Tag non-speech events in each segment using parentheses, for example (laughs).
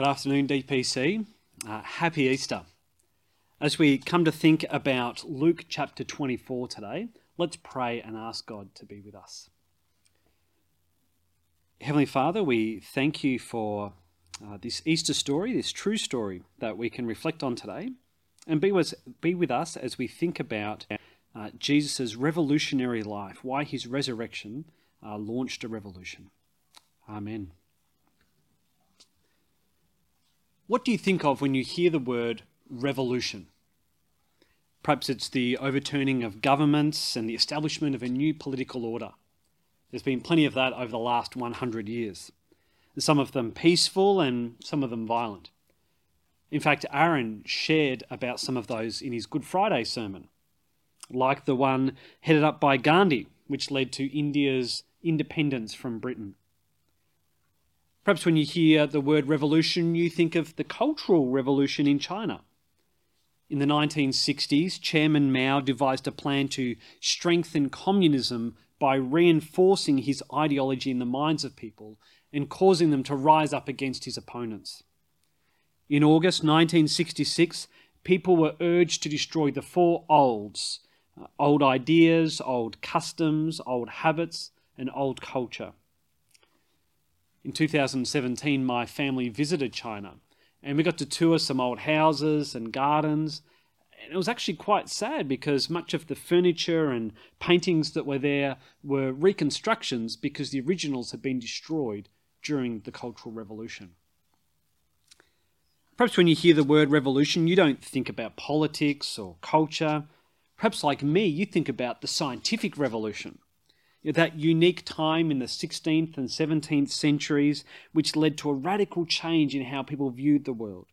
Good afternoon, DPC. Uh, happy Easter. As we come to think about Luke chapter 24 today, let's pray and ask God to be with us. Heavenly Father, we thank you for uh, this Easter story, this true story that we can reflect on today, and be with, be with us as we think about uh, Jesus' revolutionary life, why his resurrection uh, launched a revolution. Amen. What do you think of when you hear the word revolution? Perhaps it's the overturning of governments and the establishment of a new political order. There's been plenty of that over the last 100 years. Some of them peaceful and some of them violent. In fact, Aaron shared about some of those in his Good Friday sermon, like the one headed up by Gandhi, which led to India's independence from Britain. Perhaps when you hear the word revolution, you think of the Cultural Revolution in China. In the 1960s, Chairman Mao devised a plan to strengthen communism by reinforcing his ideology in the minds of people and causing them to rise up against his opponents. In August 1966, people were urged to destroy the four olds uh, old ideas, old customs, old habits, and old culture. In 2017, my family visited China and we got to tour some old houses and gardens. And it was actually quite sad because much of the furniture and paintings that were there were reconstructions because the originals had been destroyed during the Cultural Revolution. Perhaps when you hear the word revolution, you don't think about politics or culture. Perhaps, like me, you think about the scientific revolution that unique time in the 16th and 17th centuries, which led to a radical change in how people viewed the world.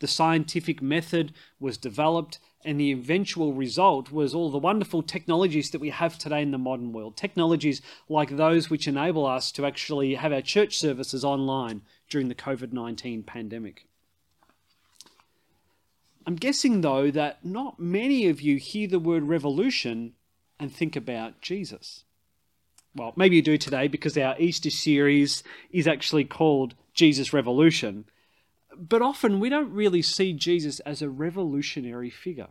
The scientific method was developed, and the eventual result was all the wonderful technologies that we have today in the modern world. Technologies like those which enable us to actually have our church services online during the COVID 19 pandemic. I'm guessing, though, that not many of you hear the word revolution and think about Jesus well, maybe you do today because our Easter series is actually called Jesus Revolution. But often we don't really see Jesus as a revolutionary figure.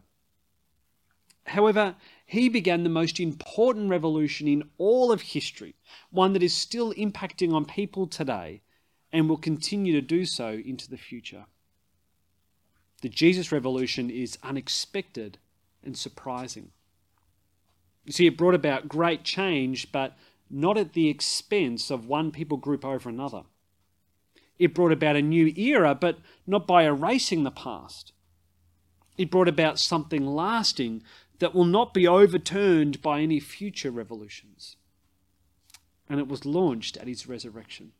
However, he began the most important revolution in all of history, one that is still impacting on people today and will continue to do so into the future. The Jesus Revolution is unexpected and surprising. You see, it brought about great change, but not at the expense of one people group over another. It brought about a new era, but not by erasing the past. It brought about something lasting that will not be overturned by any future revolutions. And it was launched at his resurrection.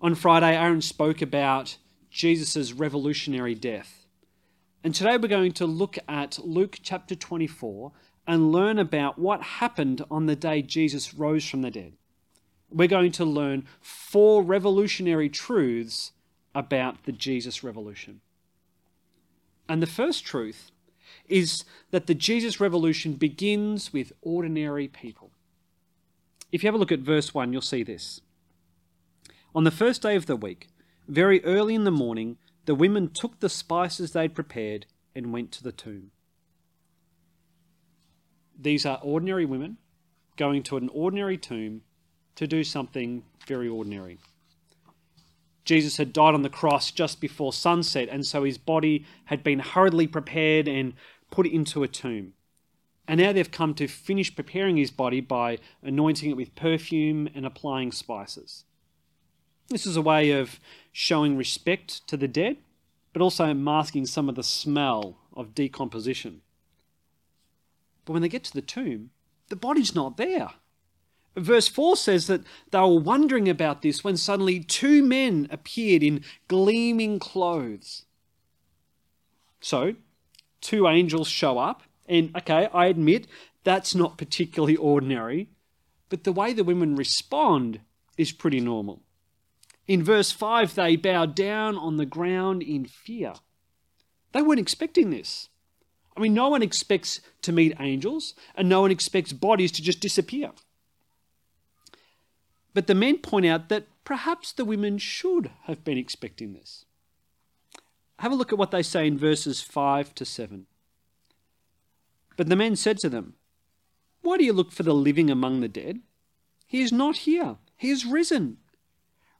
On Friday, Aaron spoke about Jesus' revolutionary death. And today we're going to look at Luke chapter 24 and learn about what happened on the day Jesus rose from the dead. We're going to learn four revolutionary truths about the Jesus revolution. And the first truth is that the Jesus revolution begins with ordinary people. If you have a look at verse 1, you'll see this. On the first day of the week, very early in the morning, the women took the spices they'd prepared and went to the tomb. These are ordinary women going to an ordinary tomb to do something very ordinary. Jesus had died on the cross just before sunset, and so his body had been hurriedly prepared and put into a tomb. And now they've come to finish preparing his body by anointing it with perfume and applying spices. This is a way of showing respect to the dead, but also masking some of the smell of decomposition. But when they get to the tomb, the body's not there. Verse 4 says that they were wondering about this when suddenly two men appeared in gleaming clothes. So, two angels show up, and okay, I admit that's not particularly ordinary, but the way the women respond is pretty normal. In verse 5, they bow down on the ground in fear. They weren't expecting this. I mean, no one expects to meet angels, and no one expects bodies to just disappear. But the men point out that perhaps the women should have been expecting this. Have a look at what they say in verses 5 to 7. But the men said to them, Why do you look for the living among the dead? He is not here, he is risen.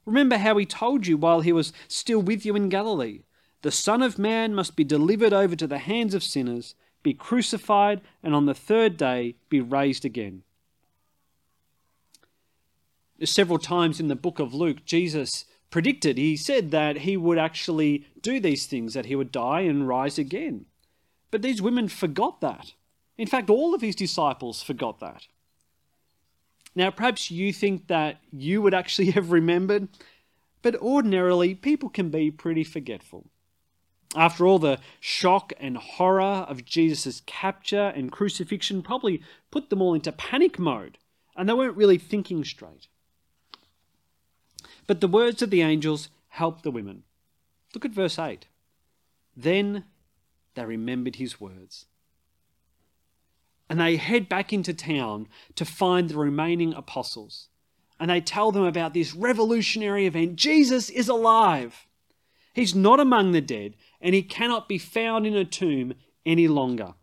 Remember how he told you while he was still with you in Galilee the Son of Man must be delivered over to the hands of sinners, be crucified, and on the third day be raised again. Several times in the book of Luke, Jesus predicted, he said that he would actually do these things, that he would die and rise again. But these women forgot that. In fact, all of his disciples forgot that. Now, perhaps you think that you would actually (laughs) have remembered, but ordinarily people can be pretty forgetful. After all, the shock and horror of Jesus' capture and crucifixion probably put them all into panic mode, and they weren't really thinking straight. But the words of the angels helped the women. Look at verse 8. Then they remembered his words. And they head back into town to find the remaining apostles. And they tell them about this revolutionary event. Jesus is alive. He's not among the dead, and he cannot be found in a tomb any longer.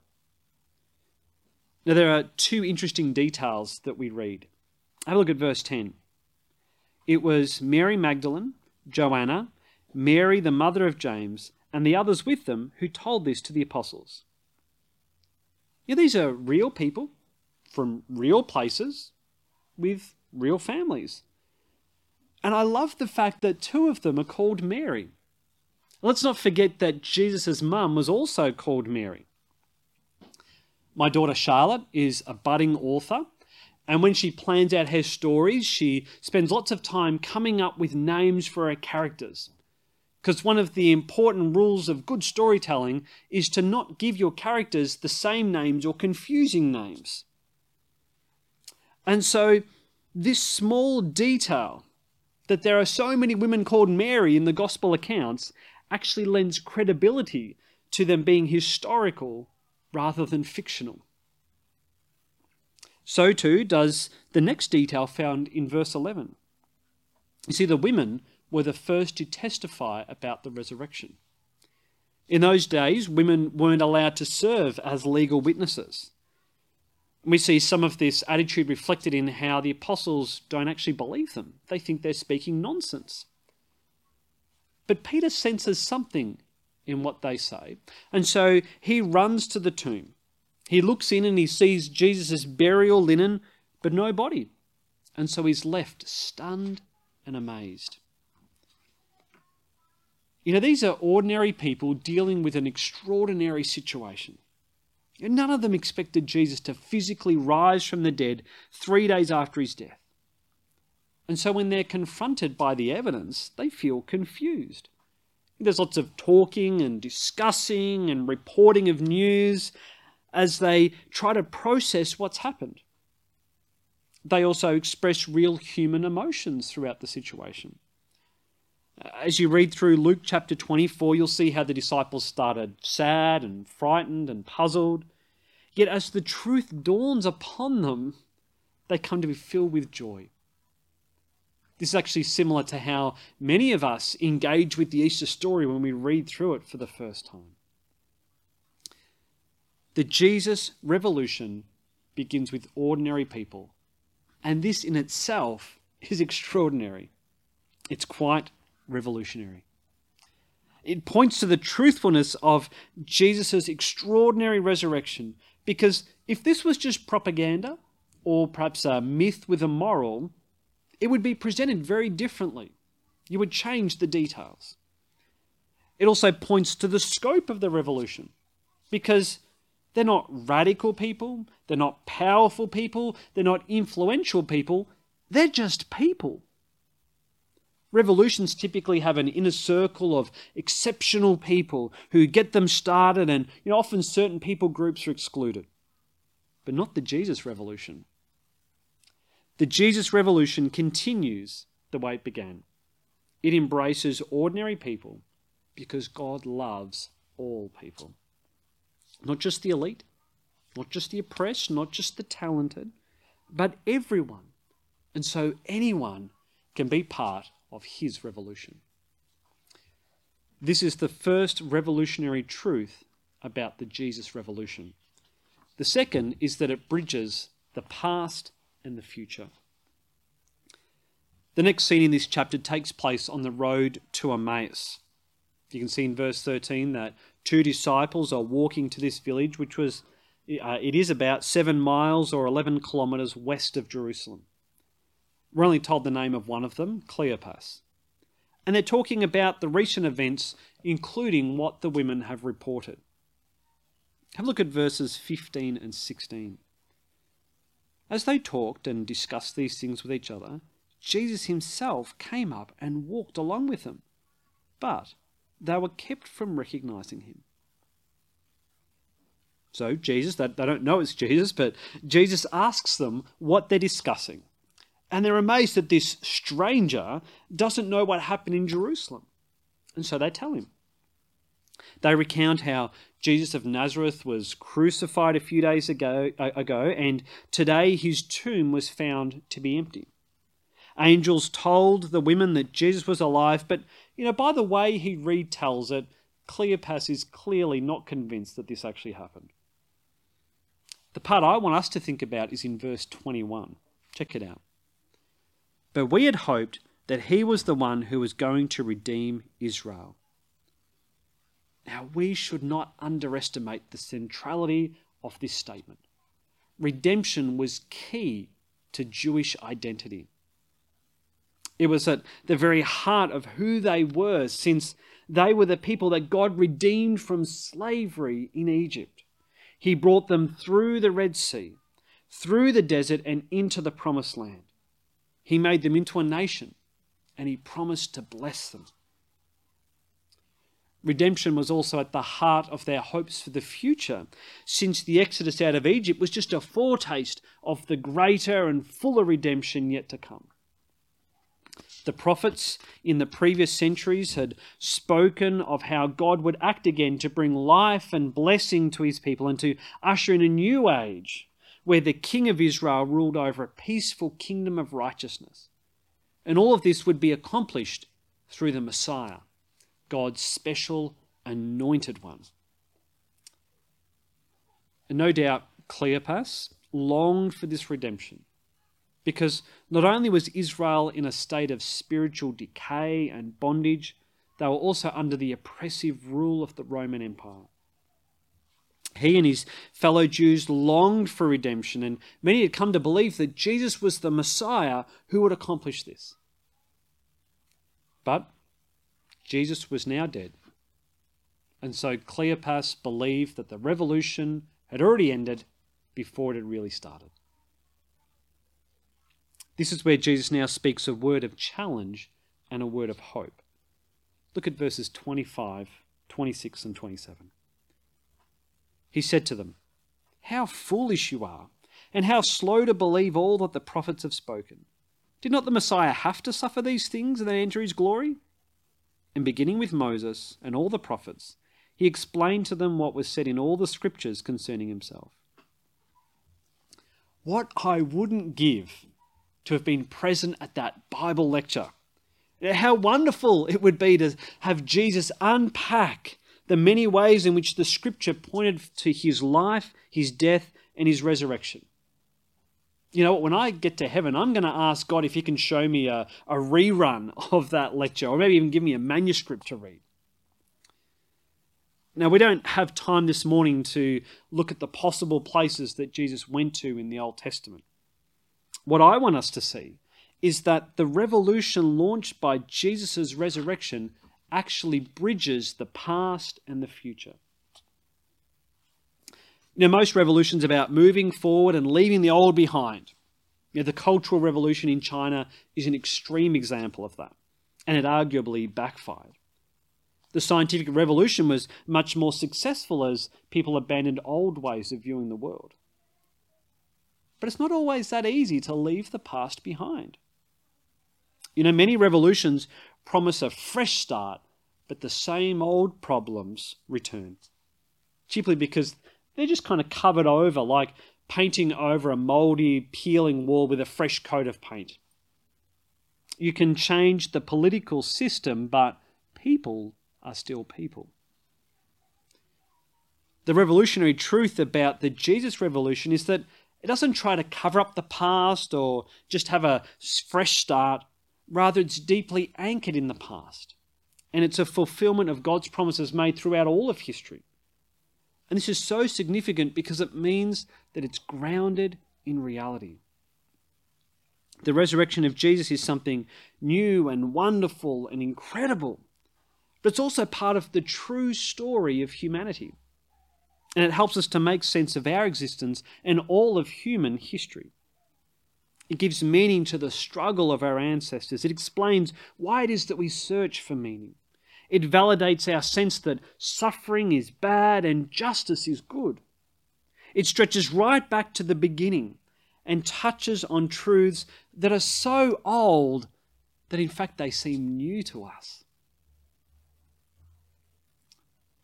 Now, there are two interesting details that we read. Have a look at verse 10. It was Mary Magdalene, Joanna, Mary, the mother of James, and the others with them who told this to the apostles. Yeah, these are real people from real places with real families. And I love the fact that two of them are called Mary. Let's not forget that Jesus' mum was also called Mary. My daughter Charlotte is a budding author, and when she plans out her stories, she spends lots of time coming up with names for her characters. Because one of the important rules of good storytelling is to not give your characters the same names or confusing names. And so, this small detail that there are so many women called Mary in the gospel accounts actually lends credibility to them being historical rather than fictional. So too does the next detail found in verse 11. You see, the women were the first to testify about the resurrection. In those days, women weren't allowed to serve as legal witnesses. We see some of this attitude reflected in how the apostles don't actually believe them. They think they're speaking nonsense. But Peter senses something in what they say. And so he runs to the tomb. He looks in and he sees Jesus' burial linen, but no body. And so he's left stunned and amazed. You know, these are ordinary people dealing with an extraordinary situation. None of them expected Jesus to physically rise from the dead three days after his death. And so when they're confronted by the evidence, they feel confused. There's lots of talking and discussing and reporting of news as they try to process what's happened. They also express real human emotions throughout the situation. As you read through Luke chapter 24, you'll see how the disciples started sad and frightened and puzzled. Yet as the truth dawns upon them, they come to be filled with joy. This is actually similar to how many of us engage with the Easter story when we read through it for the first time. The Jesus revolution begins with ordinary people, and this in itself is extraordinary. It's quite revolutionary. It points to the truthfulness of Jesus' extraordinary resurrection, because if this was just propaganda, or perhaps a myth with a moral, it would be presented very differently. You would change the details. It also points to the scope of the revolution because they're not radical people, they're not powerful people, they're not influential people, they're just people. Revolutions typically have an inner circle of exceptional people who get them started, and you know, often certain people groups are excluded. But not the Jesus revolution. The Jesus Revolution continues the way it began. It embraces ordinary people because God loves all people. Not just the elite, not just the oppressed, not just the talented, but everyone. And so anyone can be part of his revolution. This is the first revolutionary truth about the Jesus revolution. The second is that it bridges the past and the future. The next scene in this chapter takes place on the road to Emmaus. You can see in verse 13 that two disciples are walking to this village, which was uh, it is about seven miles or 11 kilometers west of Jerusalem. We're only told the name of one of them, Cleopas. And they're talking about the recent events, including what the women have reported. Have a look at verses 15 and 16. As they talked and discussed these things with each other, Jesus himself came up and walked along with them, but they were kept from recognizing him. So, Jesus, they don't know it's Jesus, but Jesus asks them what they're discussing. And they're amazed that this stranger doesn't know what happened in Jerusalem. And so they tell him. They recount how Jesus of Nazareth was crucified a few days ago, ago, and today his tomb was found to be empty. Angels told the women that Jesus was alive, but you know, by the way he retells it, Cleopas is clearly not convinced that this actually happened. The part I want us to think about is in verse 21. Check it out. But we had hoped that he was the one who was going to redeem Israel. Now, we should not underestimate the centrality of this statement. Redemption was key to Jewish identity. It was at the very heart of who they were, since they were the people that God redeemed from slavery in Egypt. He brought them through the Red Sea, through the desert, and into the promised land. He made them into a nation, and he promised to bless them. Redemption was also at the heart of their hopes for the future, since the exodus out of Egypt was just a foretaste of the greater and fuller redemption yet to come. The prophets in the previous centuries had spoken of how God would act again to bring life and blessing to his people and to usher in a new age where the king of Israel ruled over a peaceful kingdom of righteousness. And all of this would be accomplished through the Messiah, God's special anointed one. And no doubt Cleopas longed for this redemption because not only was Israel in a state of spiritual decay and bondage, they were also under the oppressive rule of the Roman Empire. He and his fellow Jews longed for redemption, and many had come to believe that Jesus was the Messiah who would accomplish this. But Jesus was now dead, and so Cleopas believed that the revolution had already ended before it had really started. This is where Jesus now speaks a word of challenge and a word of hope. Look at verses 25, 26, and 27. He said to them, How foolish you are, and how slow to believe all that the prophets have spoken. Did not the Messiah have to suffer these things and then enter his glory? And beginning with Moses and all the prophets, he explained to them what was said in all the scriptures concerning himself. What I wouldn't give to have been present at that Bible lecture. How wonderful it would be to have Jesus unpack the many ways in which the scripture pointed to his life, his death, and his resurrection. You know, when I get to heaven, I'm going to ask God if He can show me a, a rerun of that lecture, or maybe even give me a manuscript to read. Now, we don't have time this morning to look at the possible places that Jesus went to in the Old Testament. What I want us to see is that the revolution launched by Jesus' resurrection actually bridges the past and the future. You know, most revolutions about moving forward and leaving the old behind. You know, the Cultural Revolution in China is an extreme example of that, and it arguably backfired. The scientific revolution was much more successful as people abandoned old ways of viewing the world. But it's not always that easy to leave the past behind. You know, many revolutions promise a fresh start, but the same old problems return. Chiefly because they're just kind of covered over, like painting over a mouldy, peeling wall with a fresh coat of paint. You can change the political system, but people are still people. The revolutionary truth about the Jesus revolution is that it doesn't try to cover up the past or just have a fresh start. Rather, it's deeply anchored in the past. And it's a fulfillment of God's promises made throughout all of history. And this is so significant because it means that it's grounded in reality. The resurrection of Jesus is something new and wonderful and incredible, but it's also part of the true story of humanity. And it helps us to make sense of our existence and all of human history. It gives meaning to the struggle of our ancestors. It explains why it is that we search for meaning. It validates our sense that suffering is bad and justice is good. It stretches right back to the beginning and touches on truths that are so old that in fact they seem new to us.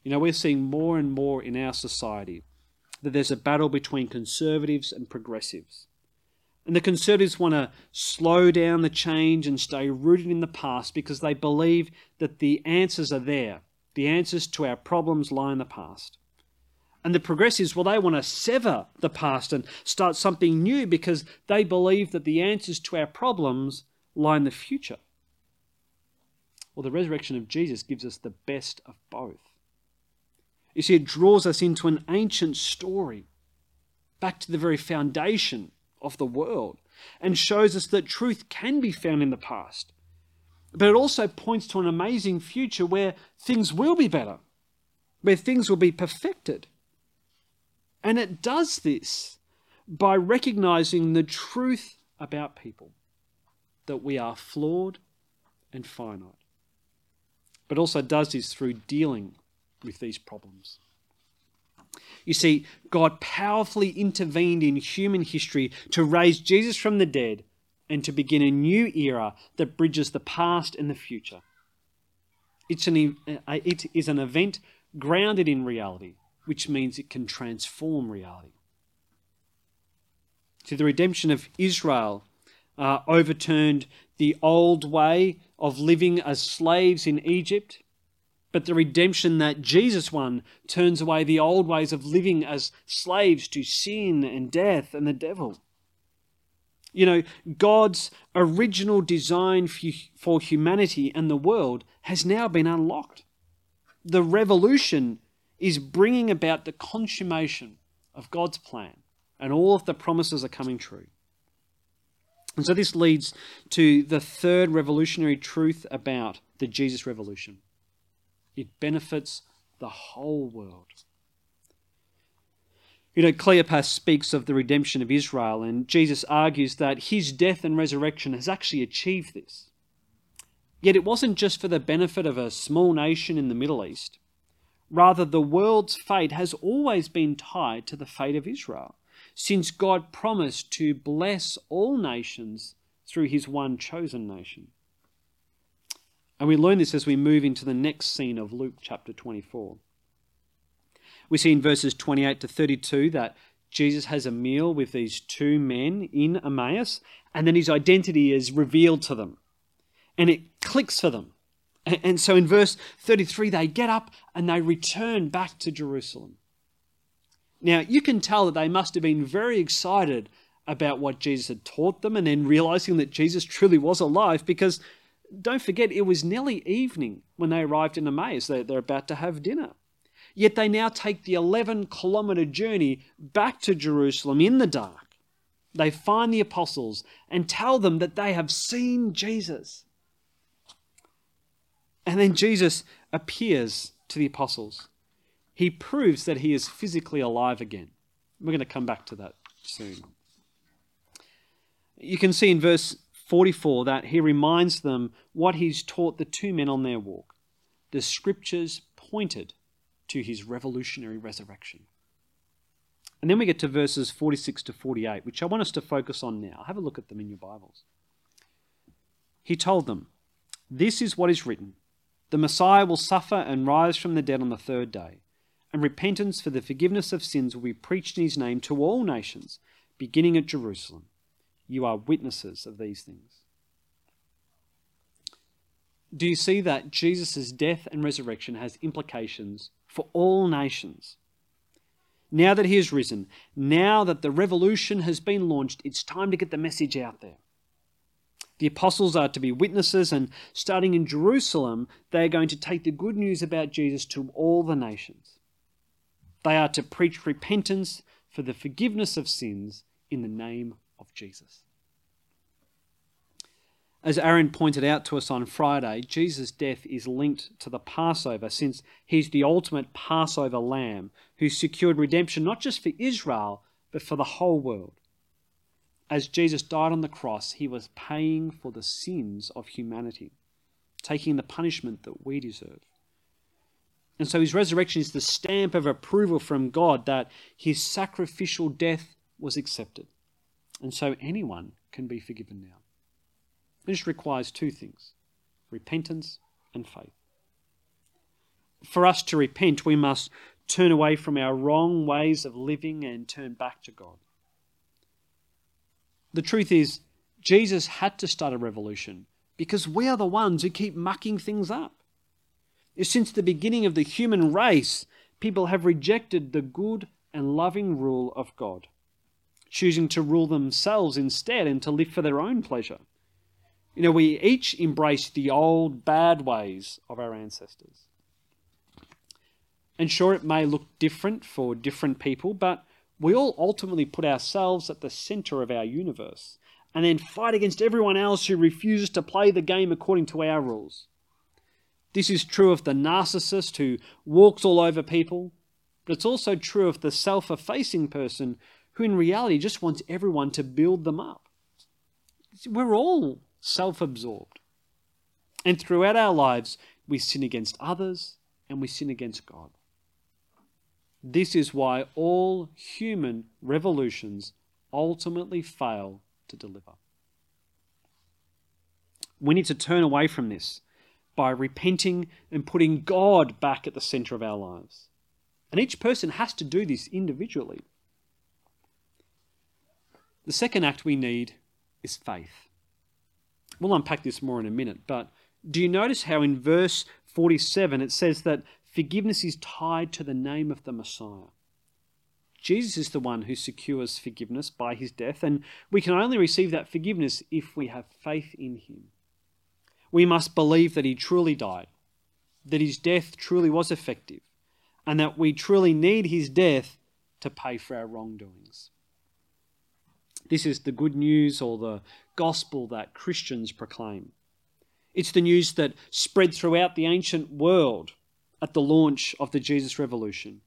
You know, we're seeing more and more in our society that there's a battle between conservatives and progressives. And the Conservatives want to slow down the change and stay rooted in the past because they believe that the answers are there. The answers to our problems lie in the past. And the Progressives, well, they want to sever the past and start something new because they believe that the answers to our problems lie in the future. Well, the resurrection of Jesus gives us the best of both. You see, it draws us into an ancient story, back to the very foundation of the world and shows us that truth can be found in the past. But it also points to an amazing future where things will be better, where things will be perfected. And it does this by recognizing the truth about people that we are flawed and finite. But also does this through dealing with these problems. You see, God powerfully intervened in human history to raise Jesus from the dead and to begin a new era that bridges the past and the future. It's an, it is an event grounded in reality, which means it can transform reality. See, the redemption of Israel uh, overturned the old way of living as slaves in Egypt but the redemption that Jesus won turns away the old ways of living as slaves to sin and death and the devil. You know, God's original design for humanity and the world has now been unlocked. The revolution is bringing about the consummation of God's plan, and all of the promises are coming true. And so this leads to the third revolutionary truth about the Jesus revolution. It benefits the whole world. You know, Cleopas speaks of the redemption of Israel, and Jesus argues that his death and resurrection has actually achieved this. Yet it wasn't just for the benefit of a small nation in the Middle East. Rather, the world's fate has always been tied to the fate of Israel, since God promised to bless all nations through his one chosen nation. And we learn this as we move into the next scene of Luke chapter 24. We see in verses 28 to 32 that Jesus has a meal with these two men in Emmaus, and then his identity is revealed to them. And it clicks for them. And so in verse 33, they get up and they return back to Jerusalem. Now, you can tell that they must have been very excited about what Jesus had taught them and then realizing that Jesus truly was alive because don't forget, it was nearly evening when they arrived in Emmaus. They're, they're about to have dinner. Yet they now take the 11 kilometer journey back to Jerusalem in the dark. They find the apostles and tell them that they have seen Jesus. And then Jesus appears to the apostles. He proves that he is physically alive again. We're going to come back to that soon. You can see in verse 44 that he reminds them what he's taught the two men on their walk. The scriptures pointed to his revolutionary resurrection. And then we get to verses 46 to 48, which I want us to focus on now. Have a look at them in your Bibles. He told them, This is what is written The Messiah will suffer and rise from the dead on the third day, and repentance for the forgiveness of sins will be preached in his name to all nations, beginning at Jerusalem. You are witnesses of these things. do you see that Jesus' death and resurrection has implications for all nations? Now that he has risen, now that the revolution has been launched, it's time to get the message out there. The apostles are to be witnesses, and starting in Jerusalem, they are going to take the good news about Jesus to all the nations. They are to preach repentance for the forgiveness of sins in the name Jesus. As Aaron pointed out to us on Friday, Jesus' death is linked to the Passover since he's the ultimate Passover lamb who secured redemption not just for Israel, but for the whole world. As Jesus died on the cross, he was paying for the sins of humanity, taking the punishment that we deserve. And so his resurrection is the stamp of approval from God that his sacrificial death was accepted. And so anyone can be forgiven now. Just requires two things repentance and faith. For us to repent, we must turn away from our wrong ways of living and turn back to God. The truth is, Jesus had to start a revolution because we are the ones who keep mucking things up. Since the beginning of the human race, people have rejected the good and loving rule of God, choosing to rule themselves instead and to live for their own pleasure. You know, we each embrace the old bad ways of our ancestors. And sure, it may look different for different people, but we all ultimately put ourselves at the center of our universe and then fight against everyone else who refuses to play the game according to our rules. This is true of the narcissist who walks all over people, but it's also true of the self effacing person who, in reality, just wants everyone to build them up. We're all self absorbed. And throughout our lives, we sin against others and we sin against God. This is why all human revolutions ultimately fail to deliver. We need to turn away from this by repenting and putting God back at the center of our lives. And each person has to do this individually. The second act we need is faith. We'll unpack this more in a minute, but do you notice how in verse 47 it says that forgiveness is tied to the name of the Messiah? Jesus is the one who secures forgiveness by his death, and we can only receive that forgiveness if we have faith in him. We must believe that he truly died, that his death truly was effective, and that we truly need his death to pay for our wrongdoings. This is the good news or the gospel that Christians proclaim. It's the news that spread throughout the ancient world at the launch of the Jesus Revolution,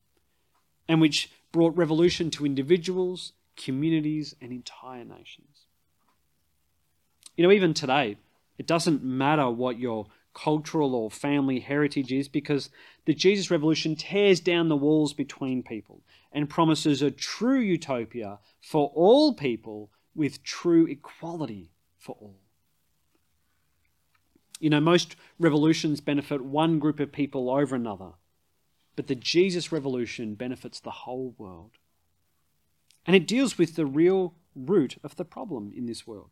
and which brought revolution to individuals, communities, and entire nations. You know, even today, it doesn't matter what your cultural or family heritage is because the Jesus Revolution tears down the walls between people and promises a true utopia for all people with true equality for all. You know, most revolutions benefit one group of people over another, but the Jesus Revolution benefits the whole world. And it deals with the real root of the problem in this world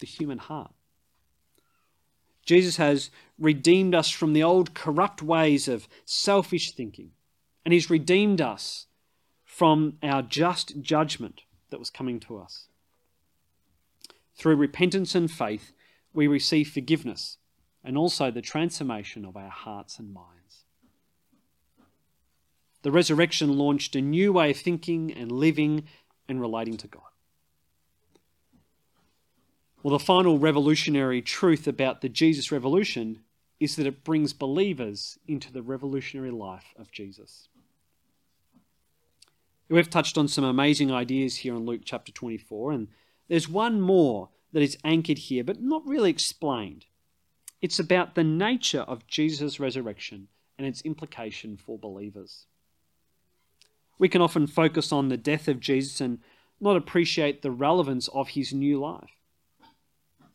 the human heart. Jesus has redeemed us from the old corrupt ways of selfish thinking, and He's redeemed us from our just judgment that was coming to us. Through repentance and faith, we receive forgiveness and also the transformation of our hearts and minds. The resurrection launched a new way of thinking and living and relating to God. Well, the final revolutionary truth about the Jesus revolution is that it brings believers into the revolutionary life of Jesus. We've touched on some amazing ideas here in Luke chapter 24, and there's one more that is anchored here, but not really explained. It's about the nature of Jesus' resurrection and its implication for believers. We can often focus on the death of Jesus and not appreciate the relevance of his new life.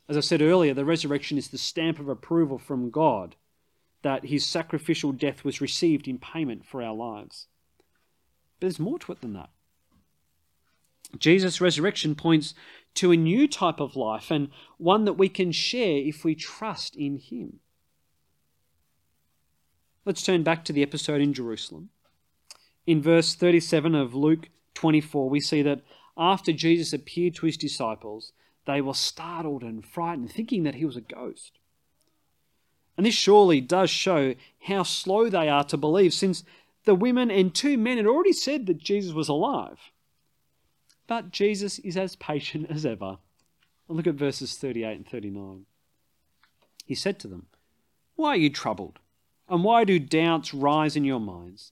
As I said earlier, the resurrection is the stamp of approval from God that his sacrificial death was received in payment for our lives. But there's more to it than that. Jesus' resurrection points to a new type of life and one that we can share if we trust in him. Let's turn back to the episode in Jerusalem. In verse 37 of Luke 24, we see that after Jesus appeared to his disciples, they were startled and frightened, thinking that he was a ghost. And this surely does show how slow they are to believe, since the women and two men had already said that Jesus was alive. But Jesus is as patient as ever. look at verses 38 and 39. He said to them, Why are you troubled? And why do doubts rise in your minds?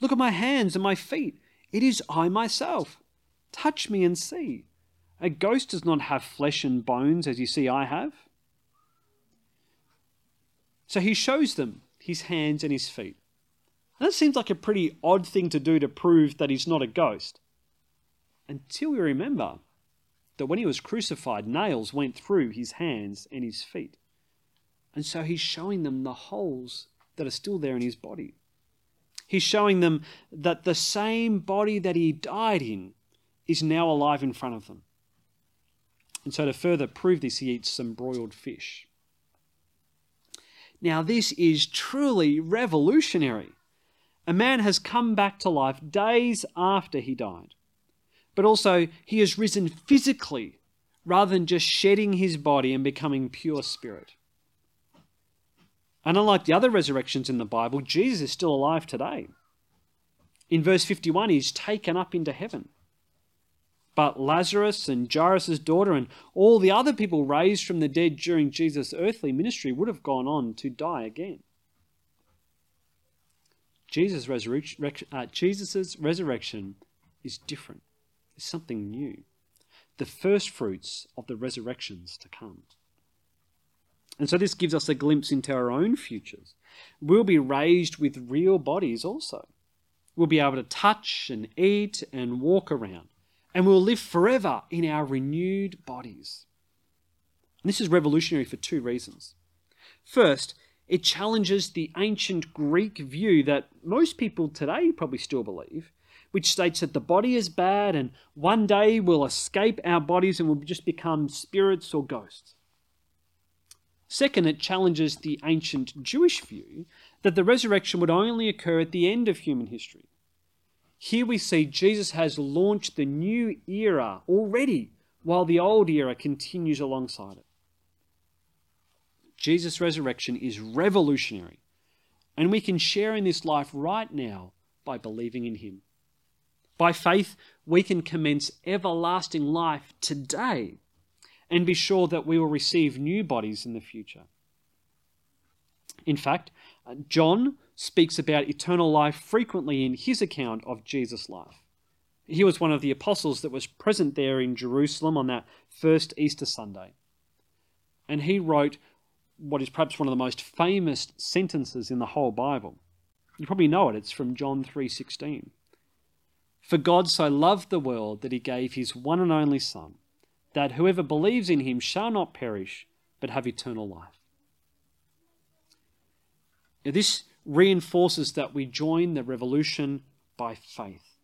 Look at my hands and my feet. It is I myself. Touch me and see. A ghost does not have flesh and bones as you see I have. So he shows them his hands and his feet. And that seems like a pretty odd thing to do to prove that he's not a ghost. Until we remember that when he was crucified, nails went through his hands and his feet. And so he's showing them the holes that are still there in his body. He's showing them that the same body that he died in is now alive in front of them. And so, to further prove this, he eats some broiled fish. Now, this is truly revolutionary. A man has come back to life days after he died, but also he has risen physically rather than just shedding his body and becoming pure spirit. And unlike the other resurrections in the Bible, Jesus is still alive today. In verse 51, he's taken up into heaven. But Lazarus and Jairus' daughter and all the other people raised from the dead during Jesus' earthly ministry would have gone on to die again. Jesus' resurrection, uh, Jesus's resurrection is different. It's something new. The first fruits of the resurrections to come. And so this gives us a glimpse into our own futures. We'll be raised with real bodies also. We'll be able to touch and eat and walk around. And we'll live forever in our renewed bodies. And this is revolutionary for two reasons. First, it challenges the ancient Greek view that most people today probably still believe, which states that the body is bad and one day we'll escape our bodies and we'll just become spirits or ghosts. Second, it challenges the ancient Jewish view that the resurrection would only occur at the end of human history. Here we see Jesus has launched the new era already, while the old era continues alongside it. Jesus' resurrection is revolutionary, and we can share in this life right now by believing in Him. By faith, we can commence everlasting life today and be sure that we will receive new bodies in the future. In fact, uh, John speaks about eternal life frequently in his account of Jesus' life. He was one of the apostles that was present there in Jerusalem on that first Easter Sunday. And he wrote what is perhaps one of the most famous sentences in the whole Bible. You probably know it, it's from John 3:16. For God so loved the world that he gave his one and only son that whoever believes in him shall not perish, but have eternal life. Now, this reinforces that we join the revolution by faith.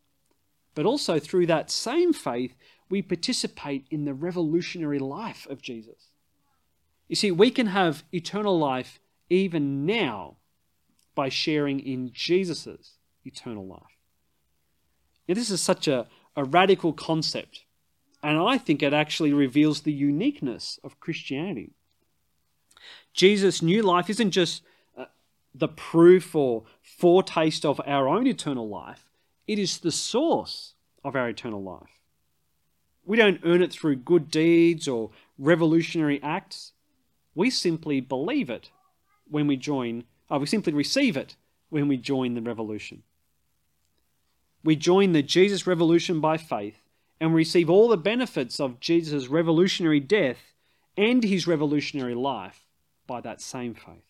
But also through that same faith, we participate in the revolutionary life of Jesus. You see, we can have eternal life even now by sharing in Jesus' eternal life. Now, this is such a, a radical concept and I think it actually reveals the uniqueness of Christianity. Jesus' new life isn't just the proof or foretaste of our own eternal life, it is the source of our eternal life. We don't earn it through good deeds or revolutionary acts. We simply believe it when we join, uh, we simply receive it when we join the revolution. We join the Jesus revolution by faith and we receive all the benefits of Jesus' revolutionary death and his revolutionary life by that same faith.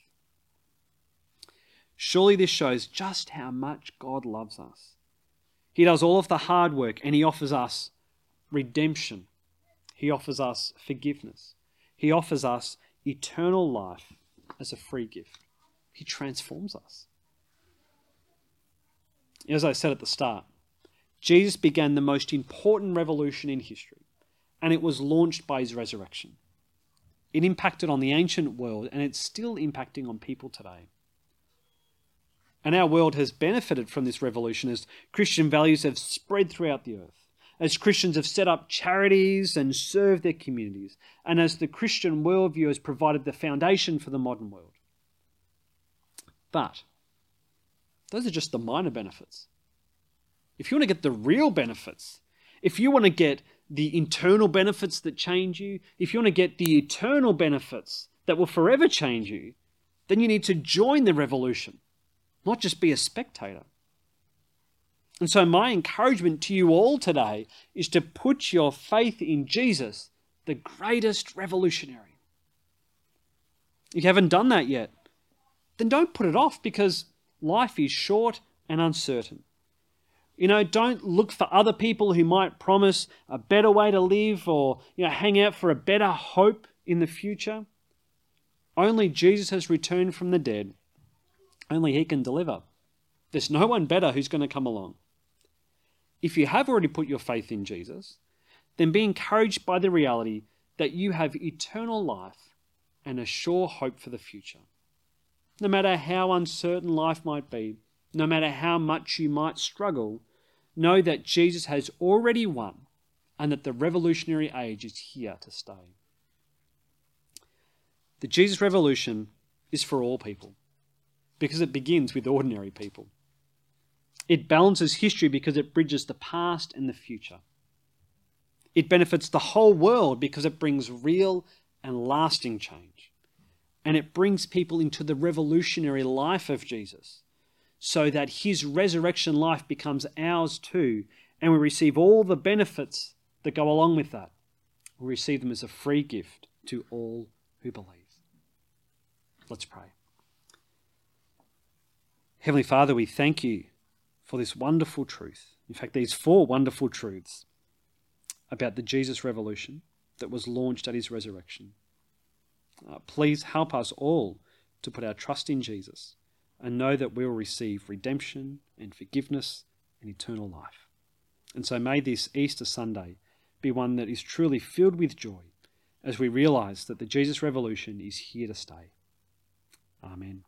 Surely this shows just how much God loves us. He does all of the hard work and he offers us redemption. He offers us forgiveness. He offers us eternal life as a free gift. He transforms us. As I said at the start, Jesus began the most important revolution in history, and it was launched by his resurrection. It impacted on the ancient world, and it's still impacting on people today. And our world has benefited from this revolution as Christian values have spread throughout the earth, as Christians have set up charities and served their communities, and as the Christian worldview has provided the foundation for the modern world. But those are just the minor benefits. If you want to get the real benefits, if you want to get the internal benefits that change you, if you want to get the eternal benefits that will forever change you, then you need to join the revolution not just be a spectator. And so, my encouragement to you all today is to put your faith in Jesus, the greatest revolutionary. If you haven't done that yet, then don't put it off because life is short and uncertain. You know, don't look for other people who might promise a better way to live or, you know, hang out for a better hope in the future. Only Jesus has returned from the dead only He can deliver. There's no one better who's going to come along. If you have already put your faith in Jesus, then be encouraged by the reality that you have eternal life and a sure hope for the future. No matter how uncertain life might be, no matter how much you might struggle, know that Jesus has already won and that the revolutionary age is here to stay. The Jesus Revolution is for all people because it begins with ordinary people. It balances history because it bridges the past and the future. It benefits the whole world because it brings real and lasting change. And it brings people into the revolutionary life of Jesus so that his resurrection life becomes ours too, and we receive all the benefits that go along with that. We receive them as a free gift to all who believe. Let's pray. Heavenly Father, we thank you for this wonderful truth. In fact, these four wonderful truths about the Jesus revolution that was launched at his resurrection. Uh, please help us all to put our trust in Jesus and know that we will receive redemption and forgiveness and eternal life. And so may this Easter Sunday be one that is truly filled with joy as we realize that the Jesus revolution is here to stay. Amen.